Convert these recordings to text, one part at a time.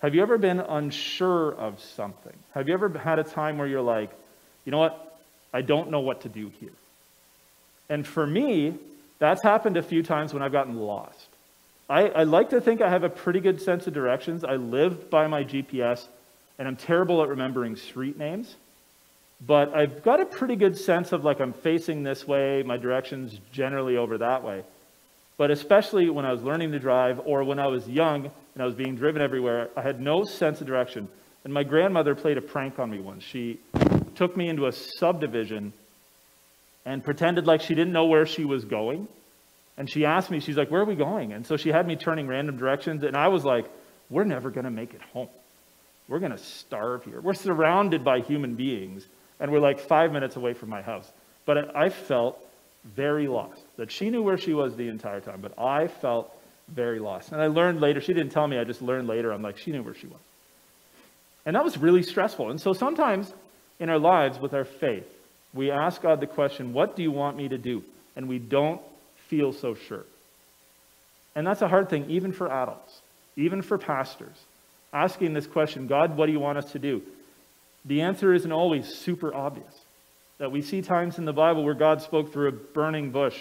Have you ever been unsure of something? Have you ever had a time where you're like, you know what? I don't know what to do here. And for me, that's happened a few times when I've gotten lost. I, I like to think I have a pretty good sense of directions. I live by my GPS, and I'm terrible at remembering street names. But I've got a pretty good sense of like I'm facing this way, my direction's generally over that way. But especially when I was learning to drive or when I was young and I was being driven everywhere, I had no sense of direction. And my grandmother played a prank on me once. She took me into a subdivision and pretended like she didn't know where she was going. And she asked me, she's like, Where are we going? And so she had me turning random directions. And I was like, We're never going to make it home. We're going to starve here. We're surrounded by human beings. And we're like five minutes away from my house. But I felt very lost. That she knew where she was the entire time. But I felt very lost. And I learned later, she didn't tell me, I just learned later, I'm like, she knew where she was. And that was really stressful. And so sometimes in our lives with our faith, we ask God the question, What do you want me to do? And we don't feel so sure. And that's a hard thing, even for adults, even for pastors. Asking this question, God, what do you want us to do? The answer isn't always super obvious. That we see times in the Bible where God spoke through a burning bush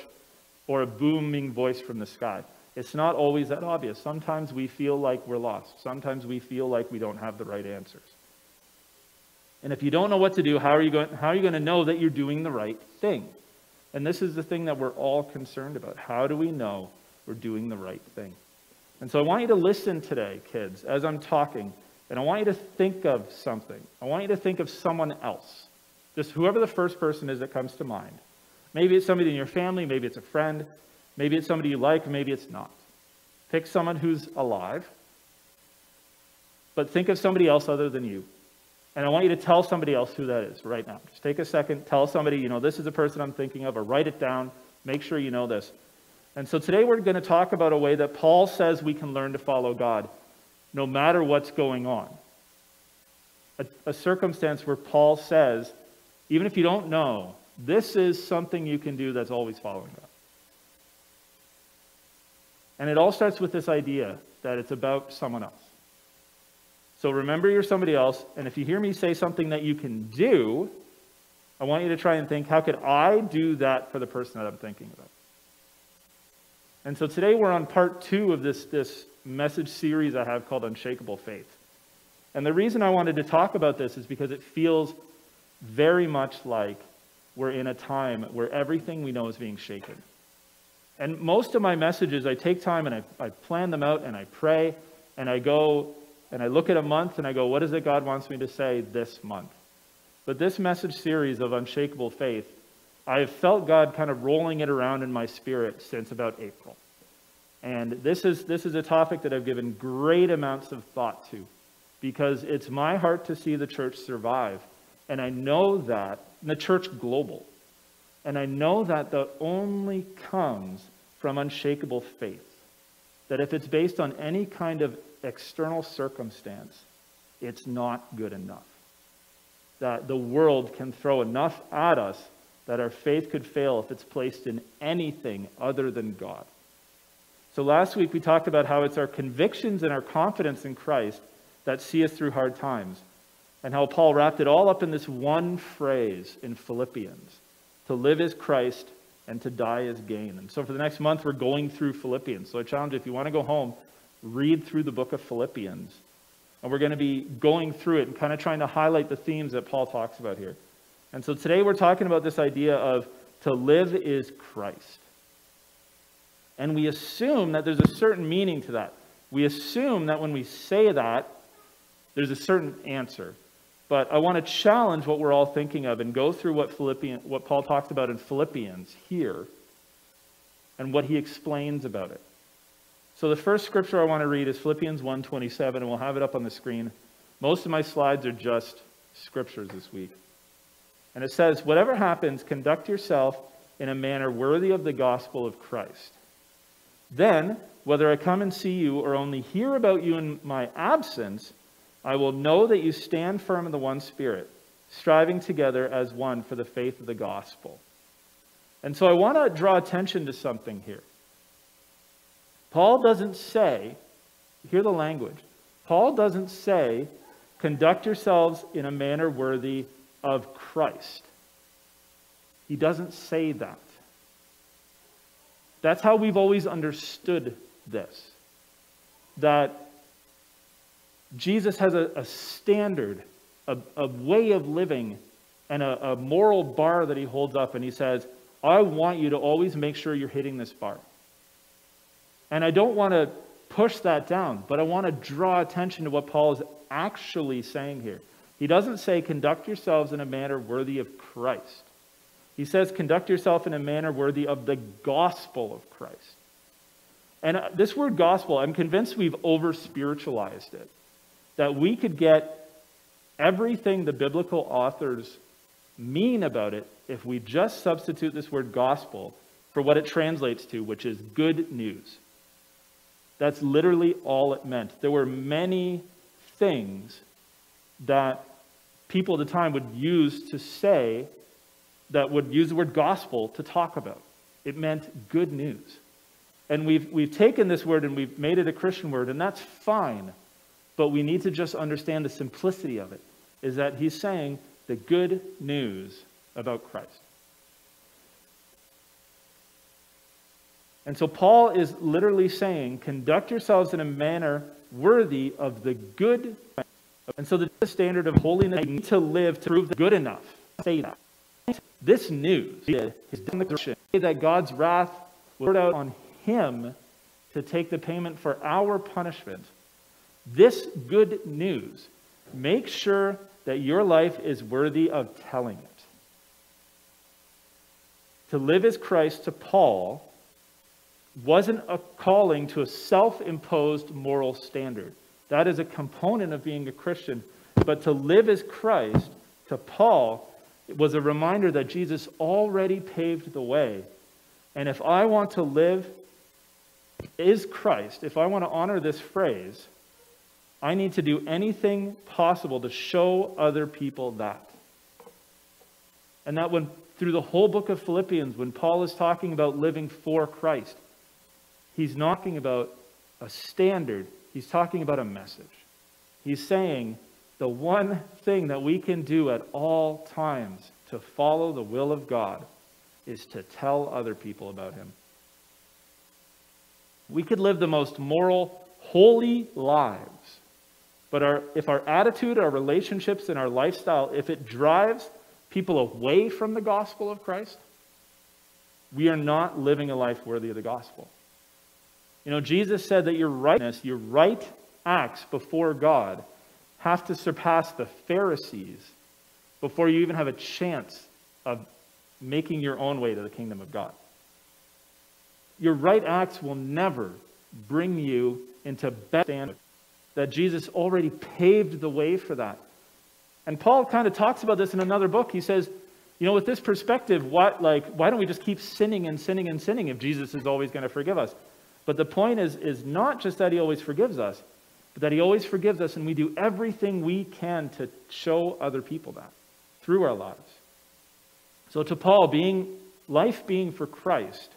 or a booming voice from the sky. It's not always that obvious. Sometimes we feel like we're lost. Sometimes we feel like we don't have the right answers. And if you don't know what to do, how are you going, how are you going to know that you're doing the right thing? And this is the thing that we're all concerned about. How do we know we're doing the right thing? And so I want you to listen today, kids, as I'm talking, and I want you to think of something. I want you to think of someone else. Just whoever the first person is that comes to mind. Maybe it's somebody in your family, maybe it's a friend, maybe it's somebody you like, maybe it's not. Pick someone who's alive, but think of somebody else other than you. And I want you to tell somebody else who that is right now. Just take a second, tell somebody, you know, this is the person I'm thinking of, or write it down. Make sure you know this. And so today we're going to talk about a way that Paul says we can learn to follow God no matter what's going on. A, a circumstance where Paul says, even if you don't know, this is something you can do that's always following God. And it all starts with this idea that it's about someone else. So remember you're somebody else, and if you hear me say something that you can do, I want you to try and think, how could I do that for the person that I'm thinking about? And so today we're on part two of this, this message series I have called Unshakable Faith. And the reason I wanted to talk about this is because it feels very much like we're in a time where everything we know is being shaken. And most of my messages, I take time and I, I plan them out and I pray and I go and I look at a month and I go, what is it God wants me to say this month? But this message series of unshakable faith, I have felt God kind of rolling it around in my spirit since about April. And this is, this is a topic that I've given great amounts of thought to because it's my heart to see the church survive. And I know that, the church global, and I know that that only comes from unshakable faith. That if it's based on any kind of external circumstance, it's not good enough. That the world can throw enough at us that our faith could fail if it's placed in anything other than God. So last week we talked about how it's our convictions and our confidence in Christ that see us through hard times, and how Paul wrapped it all up in this one phrase in Philippians to live as Christ and to die as gain. And so for the next month, we're going through Philippians. So I challenge you, if you want to go home, read through the book of Philippians. And we're going to be going through it and kind of trying to highlight the themes that Paul talks about here. And so today we're talking about this idea of to live is Christ. And we assume that there's a certain meaning to that. We assume that when we say that, there's a certain answer. But I want to challenge what we're all thinking of and go through what, Philippian, what Paul talks about in Philippians here and what he explains about it. So the first scripture I want to read is Philippians 1:27 and we'll have it up on the screen. Most of my slides are just scriptures this week. And it says, "Whatever happens, conduct yourself in a manner worthy of the gospel of Christ. Then, whether I come and see you or only hear about you in my absence, I will know that you stand firm in the one spirit, striving together as one for the faith of the gospel." And so I want to draw attention to something here. Paul doesn't say, hear the language. Paul doesn't say, conduct yourselves in a manner worthy of Christ. He doesn't say that. That's how we've always understood this. That Jesus has a, a standard, a, a, way of living, and a, a moral bar that he holds up, and he says, I want you to always make sure you're hitting this bar. And I don't want to push that down, but I want to draw attention to what Paul is actually saying here. He doesn't say, conduct yourselves in a manner worthy of Christ. He says, conduct yourself in a manner worthy of the gospel of Christ. And uh, this word gospel, I'm convinced we've over spiritualized it. That we could get everything the biblical authors mean about it if we just substitute this word gospel for what it translates to, which is good news. That's literally all it meant. There were many things that people at the time would use to say that would use the word gospel to talk about. It meant good news. And we've, we've taken this word and we've made it a Christian word, and that's fine. But we need to just understand the simplicity of it is that he's saying the good news about Christ. And so Paul is literally saying, conduct yourselves in a manner worthy of the good. And so the standard of holiness, you need to live to prove good enough. Say that. This news is that God's wrath was poured out on him to take the payment for our punishment. This good news, make sure that your life is worthy of telling it. To live as Christ to Paul wasn't a calling to a self imposed moral standard. That is a component of being a Christian. But to live as Christ to Paul was a reminder that Jesus already paved the way. And if I want to live is Christ, if I want to honor this phrase, I need to do anything possible to show other people that. And that when through the whole book of Philippians, when Paul is talking about living for Christ, he's talking about a standard, he's talking about a message. He's saying the one thing that we can do at all times to follow the will of God is to tell other people about him. We could live the most moral, holy lives but our, if our attitude, our relationships, and our lifestyle, if it drives people away from the gospel of Christ, we are not living a life worthy of the gospel. You know, Jesus said that your rightness, your right acts before God, have to surpass the Pharisees before you even have a chance of making your own way to the kingdom of God. Your right acts will never bring you into better that Jesus already paved the way for that. And Paul kind of talks about this in another book. He says, you know, with this perspective, what, like, why don't we just keep sinning and sinning and sinning if Jesus is always going to forgive us? But the point is, is not just that he always forgives us, but that he always forgives us and we do everything we can to show other people that through our lives. So to Paul, being life being for Christ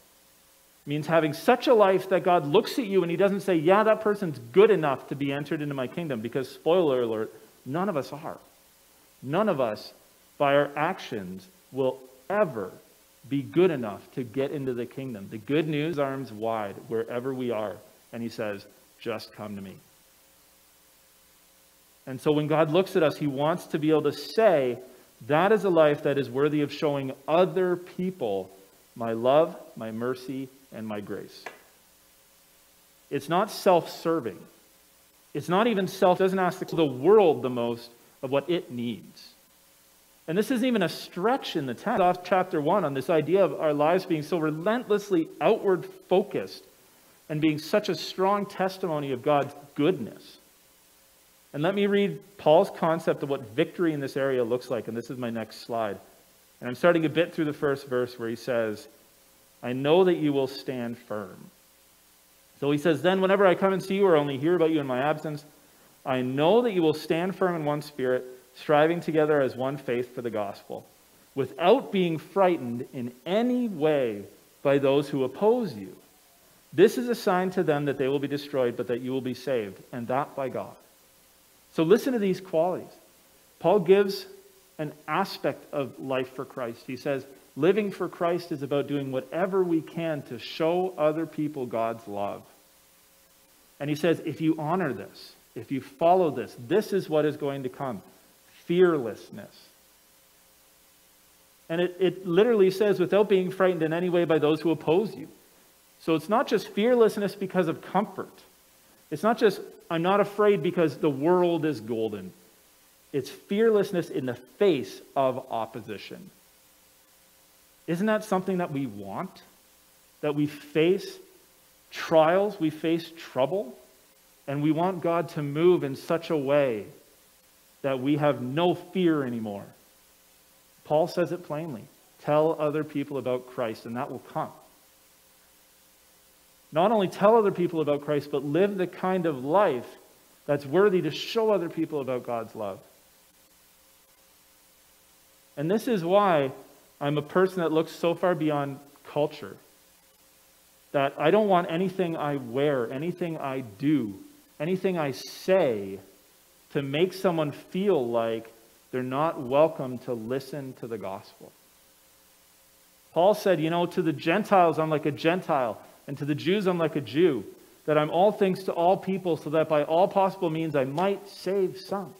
means having such a life that God looks at you and he doesn't say, Yeah, that person's good enough to be entered into my kingdom. Because, spoiler alert, none of us are. None of us, by our actions, will ever be good enough to get into the kingdom. The good news, arms wide, wherever we are. And he says, Just come to me. And so when God looks at us, he wants to be able to say, That is a life that is worthy of showing other people my love, my mercy, and my grace. It's not self serving. It's not even self, doesn't ask the world the most of what it needs. And this isn't even a stretch in the text. Off chapter one on this idea of our lives being so relentlessly outward focused and being such a strong testimony of God's goodness. And let me read Paul's concept of what victory in this area looks like. And this is my next slide. And I'm starting a bit through the first verse where he says, I know that you will stand firm. So he says, Then whenever I come and see you or only hear about you in my absence, I know that you will stand firm in one spirit, striving together as one faith for the gospel, without being frightened in any way by those who oppose you. This is a sign to them that they will be destroyed, but that you will be saved, and that by God. So listen to these qualities. Paul gives an aspect of life for Christ. He says, living for Christ is about doing whatever we can to show other people God's love. And he says, if you honor this, if you follow this, this is what is going to come fearlessness. And it, it literally says, without being frightened in any way by those who oppose you. So it's not just fearlessness because of comfort. It's not just, I'm not afraid because the world is golden. It's fearlessness in the face of opposition. Isn't that something that we want? That we face trials, we face trouble, and we want God to move in such a way that we have no fear anymore. Paul says it plainly tell other people about Christ, and that will come. Not only tell other people about Christ, but live the kind of life that's worthy to show other people about God's love. And this is why I'm a person that looks so far beyond culture that I don't want anything I wear, anything I do, anything I say to make someone feel like they're not welcome to listen to the gospel. Paul said, You know, to the Gentiles, I'm like a Gentile, and to the Jews, I'm like a Jew, that I'm all things to all people, so that by all possible means I might save some.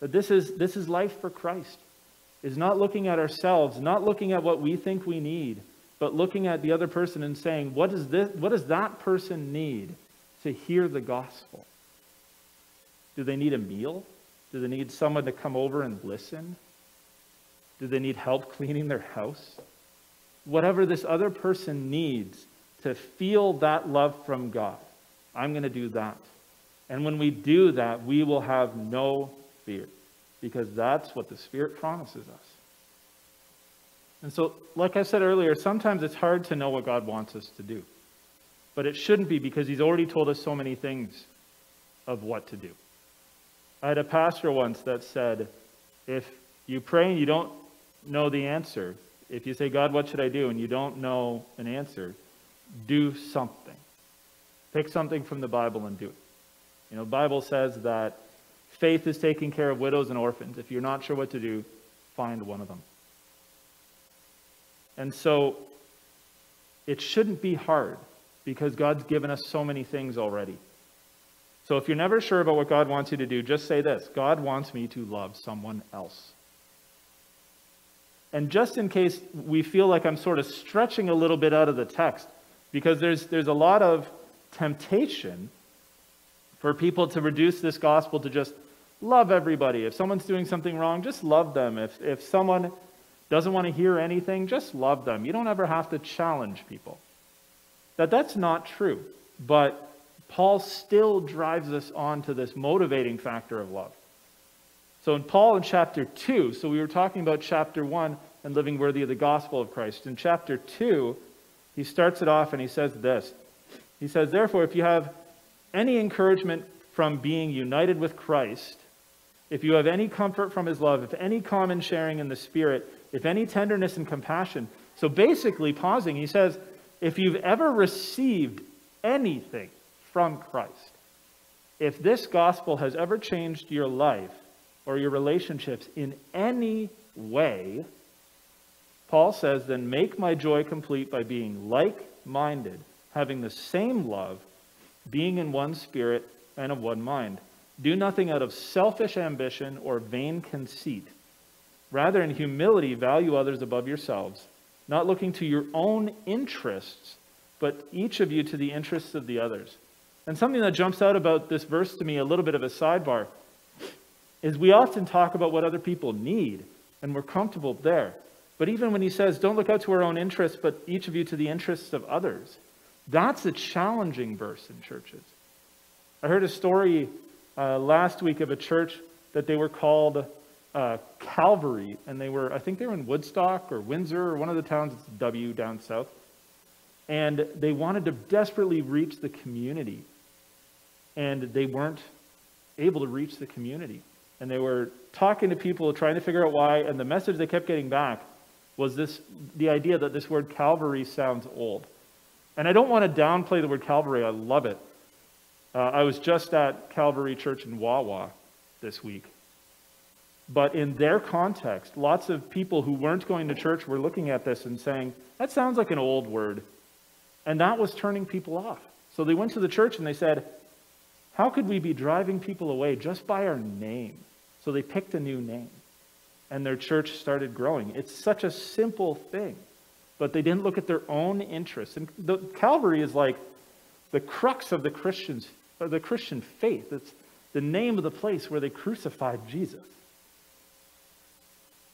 That this is, this is life for Christ, is not looking at ourselves, not looking at what we think we need, but looking at the other person and saying, what, is this, what does that person need to hear the gospel? Do they need a meal? Do they need someone to come over and listen? Do they need help cleaning their house? Whatever this other person needs to feel that love from God, I'm going to do that. And when we do that, we will have no fear because that's what the Spirit promises us. And so, like I said earlier, sometimes it's hard to know what God wants us to do. But it shouldn't be because He's already told us so many things of what to do. I had a pastor once that said, if you pray and you don't know the answer, if you say, God, what should I do? and you don't know an answer, do something. Pick something from the Bible and do it. You know, Bible says that faith is taking care of widows and orphans. If you're not sure what to do, find one of them. And so it shouldn't be hard because God's given us so many things already. So if you're never sure about what God wants you to do, just say this God wants me to love someone else. And just in case we feel like I'm sort of stretching a little bit out of the text, because there's, there's a lot of temptation for people to reduce this gospel to just love everybody. If someone's doing something wrong, just love them. If, if someone doesn't want to hear anything, just love them. You don't ever have to challenge people. That that's not true. But Paul still drives us on to this motivating factor of love. So in Paul in chapter 2, so we were talking about chapter 1 and living worthy of the gospel of Christ. In chapter 2, he starts it off and he says this. He says, Therefore, if you have any encouragement from being united with Christ, if you have any comfort from his love, if any common sharing in the Spirit, if any tenderness and compassion. So basically, pausing, he says, if you've ever received anything from Christ. If this gospel has ever changed your life or your relationships in any way, Paul says, then make my joy complete by being like minded, having the same love, being in one spirit and of one mind. Do nothing out of selfish ambition or vain conceit. Rather, in humility, value others above yourselves, not looking to your own interests, but each of you to the interests of the others. And something that jumps out about this verse to me, a little bit of a sidebar, is we often talk about what other people need, and we're comfortable there. But even when he says, don't look out to our own interests, but each of you to the interests of others, that's a challenging verse in churches. I heard a story uh, last week of a church that they were called uh, Calvary, and they were, I think they were in Woodstock or Windsor or one of the towns, it's W down south. And they wanted to desperately reach the community. And they weren't able to reach the community. And they were talking to people, trying to figure out why. And the message they kept getting back was this the idea that this word Calvary sounds old. And I don't want to downplay the word Calvary, I love it. Uh, I was just at Calvary Church in Wawa this week. But in their context, lots of people who weren't going to church were looking at this and saying, that sounds like an old word. And that was turning people off. So they went to the church and they said, how could we be driving people away just by our name? So they picked a new name. And their church started growing. It's such a simple thing. But they didn't look at their own interests. And the, Calvary is like the crux of the Christians, the Christian faith. It's the name of the place where they crucified Jesus.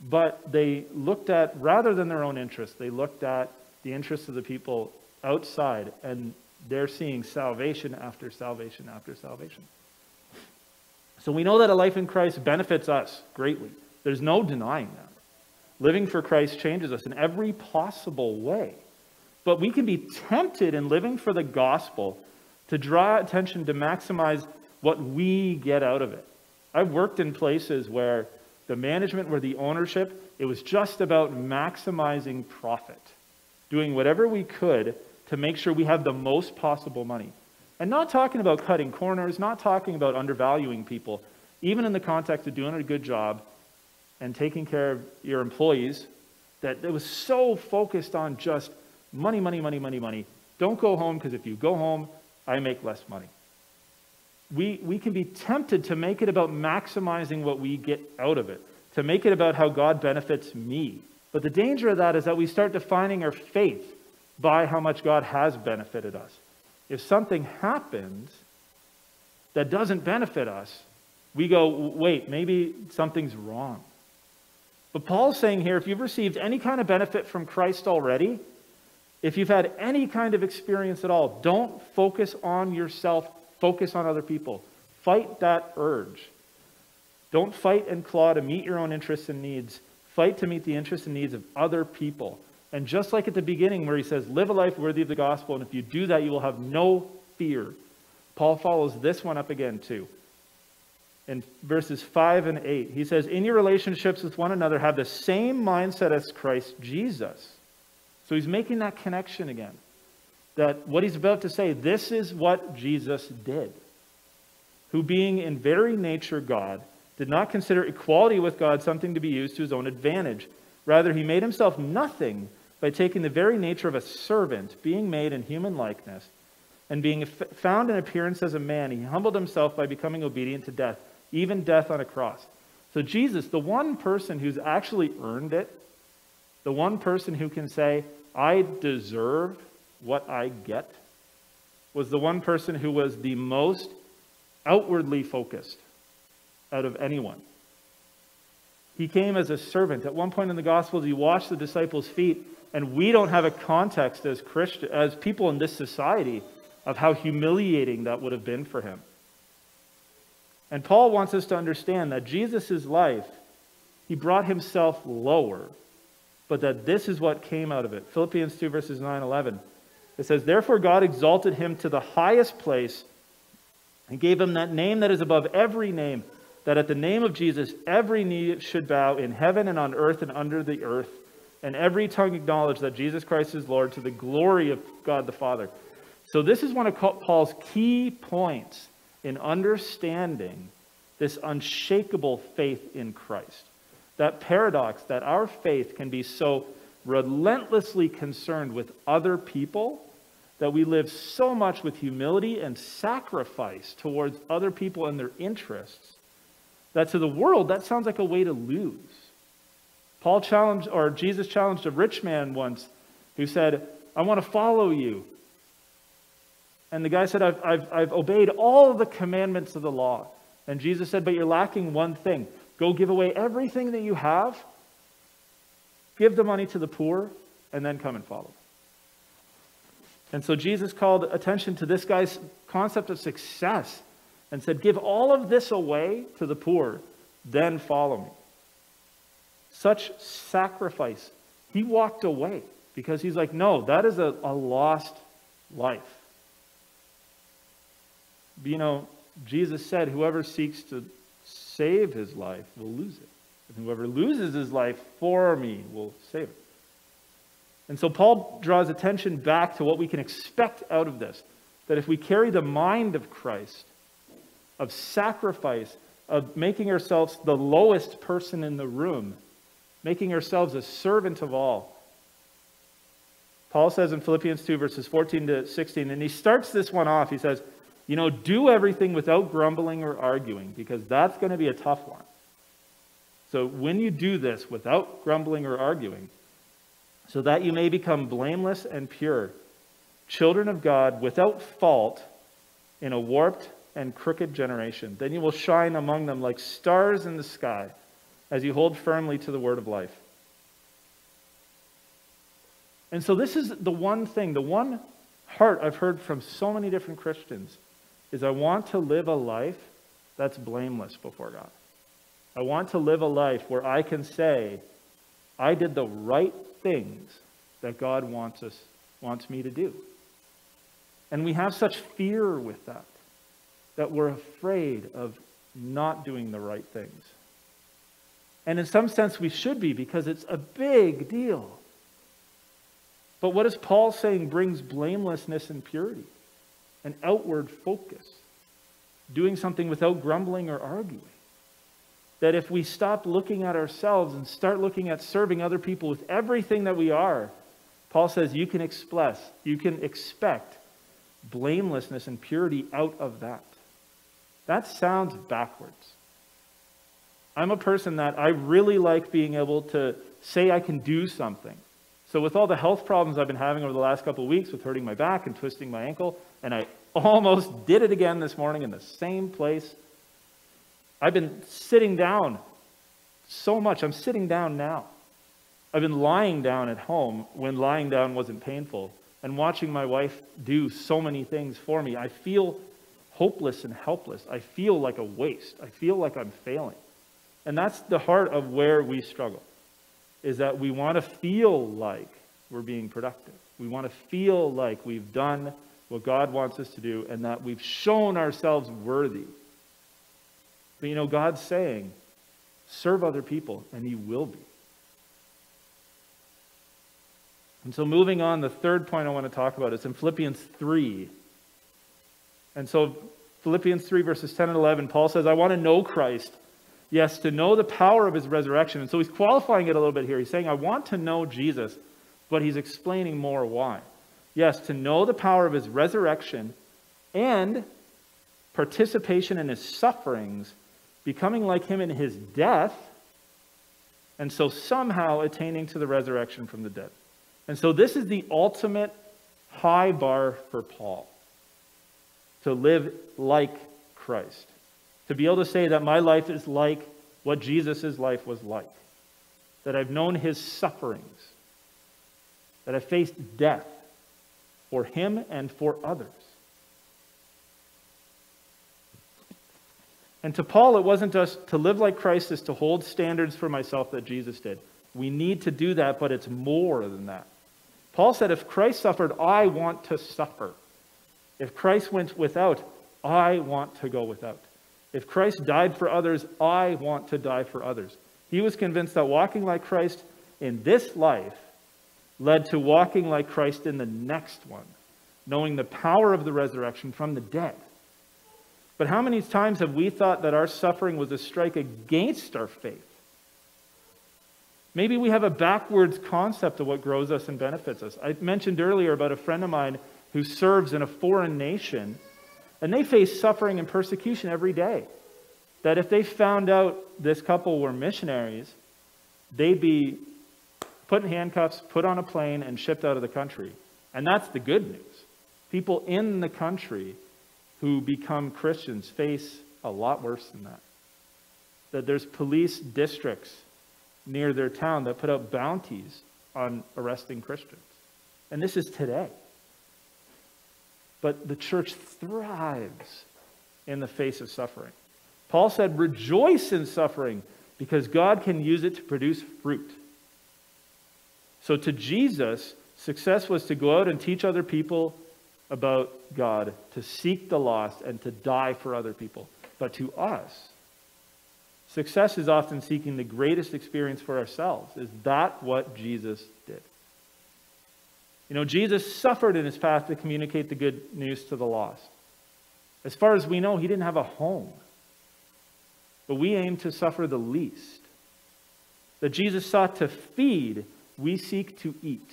But they looked at, rather than their own interests, they looked at the interests of the people outside, and they're seeing salvation after salvation after salvation. So we know that a life in Christ benefits us greatly. There's no denying that. Living for Christ changes us in every possible way. But we can be tempted in living for the gospel to draw attention to maximize what we get out of it. I've worked in places where the management or the ownership, it was just about maximizing profit, doing whatever we could to make sure we have the most possible money. And not talking about cutting corners, not talking about undervaluing people, even in the context of doing a good job and taking care of your employees, that it was so focused on just money, money, money, money, money. Don't go home because if you go home, I make less money we, we can be tempted to make it about maximizing what we get out of it, to make it about how God benefits me. But the danger of that is that we start defining our faith by how much God has benefited us. If something happens that doesn't benefit us, we go, wait, maybe something's wrong. But Paul's saying here if you've received any kind of benefit from Christ already, if you've had any kind of experience at all, don't focus on yourself Focus on other people. Fight that urge. Don't fight and claw to meet your own interests and needs. Fight to meet the interests and needs of other people. And just like at the beginning, where he says, Live a life worthy of the gospel, and if you do that, you will have no fear. Paul follows this one up again, too. In verses 5 and 8, he says, In your relationships with one another, have the same mindset as Christ Jesus. So he's making that connection again that what he's about to say, this is what Jesus did, who being in very nature God, did not consider equality with God something to be used to his own advantage. Rather, he made himself nothing by taking the very nature of a servant, being made in human likeness, and being found in appearance as a man, he humbled himself by becoming obedient to death, even death on a cross. So, Jesus, the one person who's actually earned it, the one person who can say, I deserve what I get was the one person who was the most outwardly focused out of anyone. He came as a servant. At one point in the Gospels, he washed the disciples' feet, and we don't have a context as Christian, as people in this society of how humiliating that would have been for him. And Paul wants us to understand that Jesus' life, he brought himself lower, but that this is what came out of it. Philippians 2, verses 9 11. It says, Therefore God exalted him to the highest place and gave him that name that is above every name, that at the name of Jesus every knee should bow in heaven and on earth and under the earth, and every tongue acknowledge that Jesus Christ is Lord to the glory of God the Father. So, this is one of Paul's key points in understanding this unshakable faith in Christ. That paradox that our faith can be so relentlessly concerned with other people that we live so much with humility and sacrifice towards other people and their interests that to the world that sounds like a way to lose. Paul challenged, or Jesus challenged a rich man once who said, I want to follow you. And the guy said, I've, I've, I've obeyed all the commandments of the law. And Jesus said, But you're lacking one thing. Go give away everything that you have give the money to the poor, and then come and follow. And so Jesus called attention to this guy's concept of success and said, Give all of this away to the poor, then follow me. Such sacrifice. He walked away because he's like, No, that is a, a lost life. You know, Jesus said, Whoever seeks to save his life will lose it. And whoever loses his life for me will save it. And so Paul draws attention back to what we can expect out of this. That if we carry the mind of Christ, of sacrifice, of making ourselves the lowest person in the room, making ourselves a servant of all. Paul says in Philippians 2, verses 14 to 16, and he starts this one off. He says, You know, do everything without grumbling or arguing, because that's going to be a tough one. So when you do this without grumbling or arguing, so that you may become blameless and pure, children of God without fault in a warped and crooked generation. Then you will shine among them like stars in the sky as you hold firmly to the word of life. And so, this is the one thing, the one heart I've heard from so many different Christians is I want to live a life that's blameless before God. I want to live a life where I can say, I did the right things that God wants us wants me to do. And we have such fear with that that we're afraid of not doing the right things. And in some sense, we should be because it's a big deal. But what is Paul saying brings blamelessness and purity, an outward focus, doing something without grumbling or arguing. That if we stop looking at ourselves and start looking at serving other people with everything that we are, Paul says you can express, you can expect blamelessness and purity out of that. That sounds backwards. I'm a person that I really like being able to say I can do something. So, with all the health problems I've been having over the last couple of weeks with hurting my back and twisting my ankle, and I almost did it again this morning in the same place, I've been sitting down so much. I'm sitting down now. I've been lying down at home when lying down wasn't painful and watching my wife do so many things for me. I feel hopeless and helpless. I feel like a waste. I feel like I'm failing. And that's the heart of where we struggle, is that we want to feel like we're being productive. We want to feel like we've done what God wants us to do and that we've shown ourselves worthy. But you know, God's saying, serve other people, and you will be. And so, moving on, the third point I want to talk about is in Philippians 3, and so, Philippians 3, verses 10 and 11, Paul says, I want to know Christ. Yes, to know the power of his resurrection. And so he's qualifying it a little bit here. He's saying, I want to know Jesus, but he's explaining more why. Yes, to know the power of his resurrection and participation in his sufferings, becoming like him in his death, and so somehow attaining to the resurrection from the dead. And so this is the ultimate high bar for Paul to live like Christ. To be able to say that my life is like what Jesus' life was like. That I've known his sufferings. That I faced death for him and for others. And to Paul, it wasn't just to live like Christ is to hold standards for myself that Jesus did. We need to do that, but it's more than that. Paul said, if Christ suffered, I want to suffer. If Christ went without, I want to go without. If Christ died for others, I want to die for others. He was convinced that walking like Christ in this life led to walking like Christ in the next one, knowing the power of the resurrection from the dead. But how many times have we thought that our suffering was a strike against our faith? Maybe we have a backwards concept of what grows us and benefits us. I mentioned earlier about a friend of mine who serves in a foreign nation, and they face suffering and persecution every day. That if they found out this couple were missionaries, they'd be put in handcuffs, put on a plane, and shipped out of the country. And that's the good news. People in the country who become Christians face a lot worse than that. That there's police districts near their town that put out bounties on arresting Christians. And this is today. But the church thrives in the face of suffering. Paul said, Rejoice in suffering because God can use it to produce fruit. So to Jesus, success was to go out and teach other people about God, to seek the lost, and to die for other people. But to us, success is often seeking the greatest experience for ourselves. Is that what Jesus did? You know, Jesus suffered in his path to communicate the good news to the lost. As far as we know, he didn't have a home. But we aim to suffer the least. That Jesus sought to feed, we seek to eat.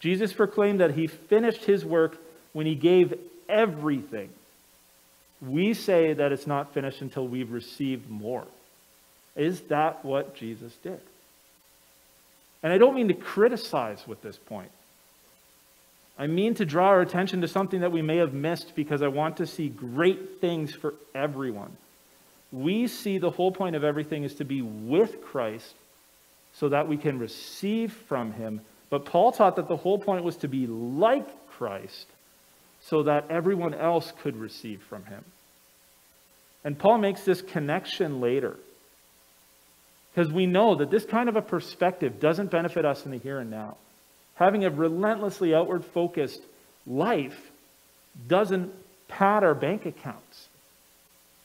Jesus proclaimed that he finished his work when he gave everything. We say that it's not finished until we've received more. Is that what Jesus did? And I don't mean to criticize with this point. I mean to draw our attention to something that we may have missed because I want to see great things for everyone. We see the whole point of everything is to be with Christ so that we can receive from him. But Paul taught that the whole point was to be like Christ so that everyone else could receive from him. And Paul makes this connection later. Because we know that this kind of a perspective doesn't benefit us in the here and now. Having a relentlessly outward focused life doesn't pad our bank accounts.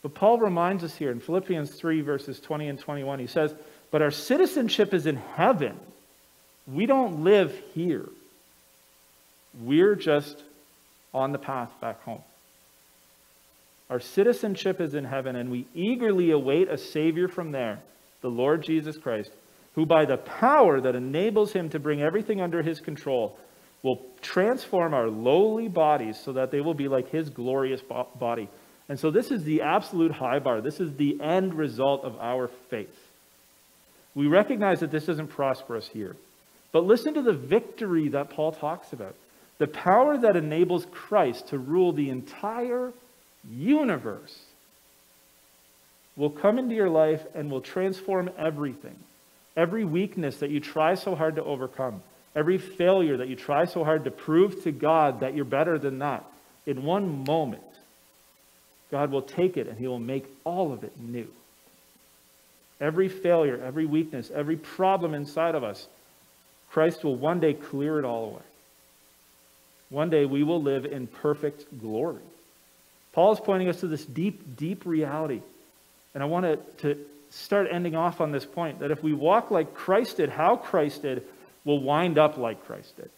But Paul reminds us here in Philippians 3, verses 20 and 21, he says, But our citizenship is in heaven. We don't live here. We're just on the path back home. Our citizenship is in heaven, and we eagerly await a Savior from there the Lord Jesus Christ, who by the power that enables him to bring everything under his control will transform our lowly bodies so that they will be like his glorious body. And so this is the absolute high bar. This is the end result of our faith. We recognize that this isn't prosperous here. But listen to the victory that Paul talks about. The power that enables Christ to rule the entire universe will come into your life and will transform everything. Every weakness that you try so hard to overcome, every failure that you try so hard to prove to God that you're better than that, in one moment, God will take it and He will make all of it new. Every failure, every weakness, every problem inside of us, Christ will one day clear it all away. One day we will live in perfect glory. Paul is pointing us to this deep, deep reality and I want to, to start ending off on this point that if we walk like Christ did, how Christ did, we'll wind up like Christ did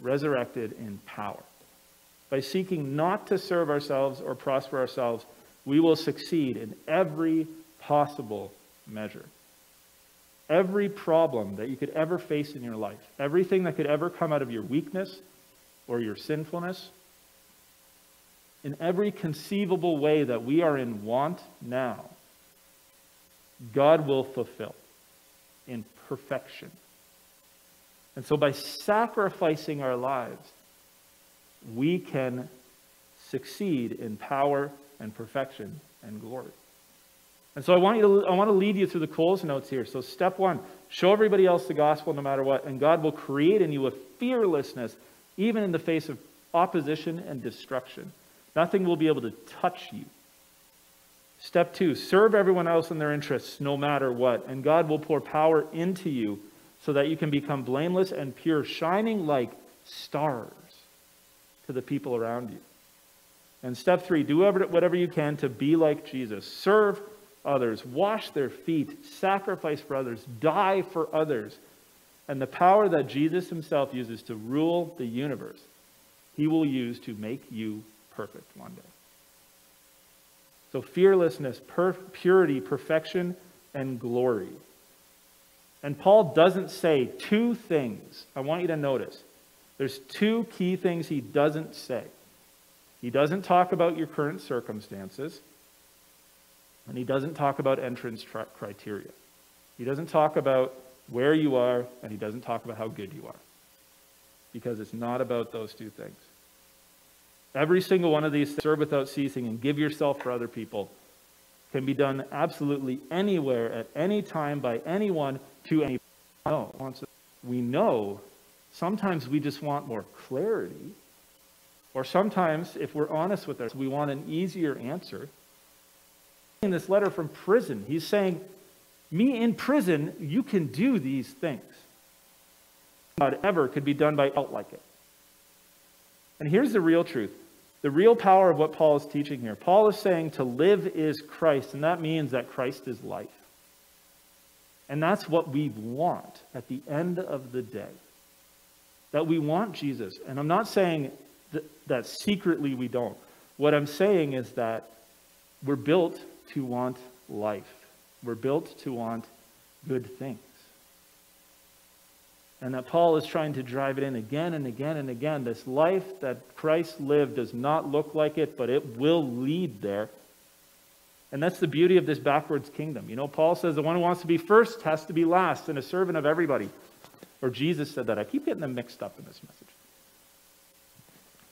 resurrected in power. By seeking not to serve ourselves or prosper ourselves, we will succeed in every possible measure. Every problem that you could ever face in your life, everything that could ever come out of your weakness or your sinfulness, in every conceivable way that we are in want now, God will fulfill in perfection. And so by sacrificing our lives, we can succeed in power and perfection and glory. And so I want you to I want to lead you through the Coles notes here. So step one, show everybody else the gospel no matter what, and God will create in you a fearlessness even in the face of opposition and destruction. Nothing will be able to touch you. Step two, serve everyone else in their interests no matter what, and God will pour power into you so that you can become blameless and pure, shining like stars to the people around you. And step three, do whatever you can to be like Jesus. Serve others, wash their feet, sacrifice for others, die for others. And the power that Jesus himself uses to rule the universe, he will use to make you perfect one day. So, fearlessness, purity, perfection, and glory. And Paul doesn't say two things. I want you to notice. There's two key things he doesn't say. He doesn't talk about your current circumstances, and he doesn't talk about entrance criteria. He doesn't talk about where you are, and he doesn't talk about how good you are. Because it's not about those two things. Every single one of these, serve without ceasing and give yourself for other people, can be done absolutely anywhere, at any time, by anyone, to any. No, we know sometimes we just want more clarity, or sometimes, if we're honest with ourselves, we want an easier answer. In this letter from prison, he's saying, Me in prison, you can do these things. Whatever could be done by out like it. And here's the real truth the real power of what Paul is teaching here. Paul is saying to live is Christ, and that means that Christ is life. And that's what we want at the end of the day. that we want Jesus. And I'm not saying th- that secretly we don't. What I'm saying is that we're built to want life, we're built to want good things. And that Paul is trying to drive it in again and again and again. This life that Christ lived does not look like it, but it will lead there. And that's the beauty of this backwards kingdom. You know, Paul says the one who wants to be first has to be last and a servant of everybody. Or Jesus said that. I keep getting them mixed up in this message.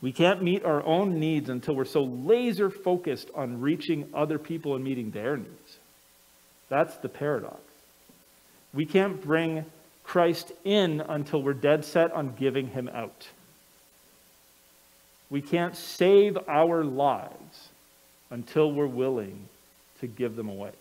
We can't meet our own needs until we're so laser focused on reaching other people and meeting their needs. That's the paradox. We can't bring Christ in until we're dead set on giving him out. We can't save our lives until we're willing to give them away.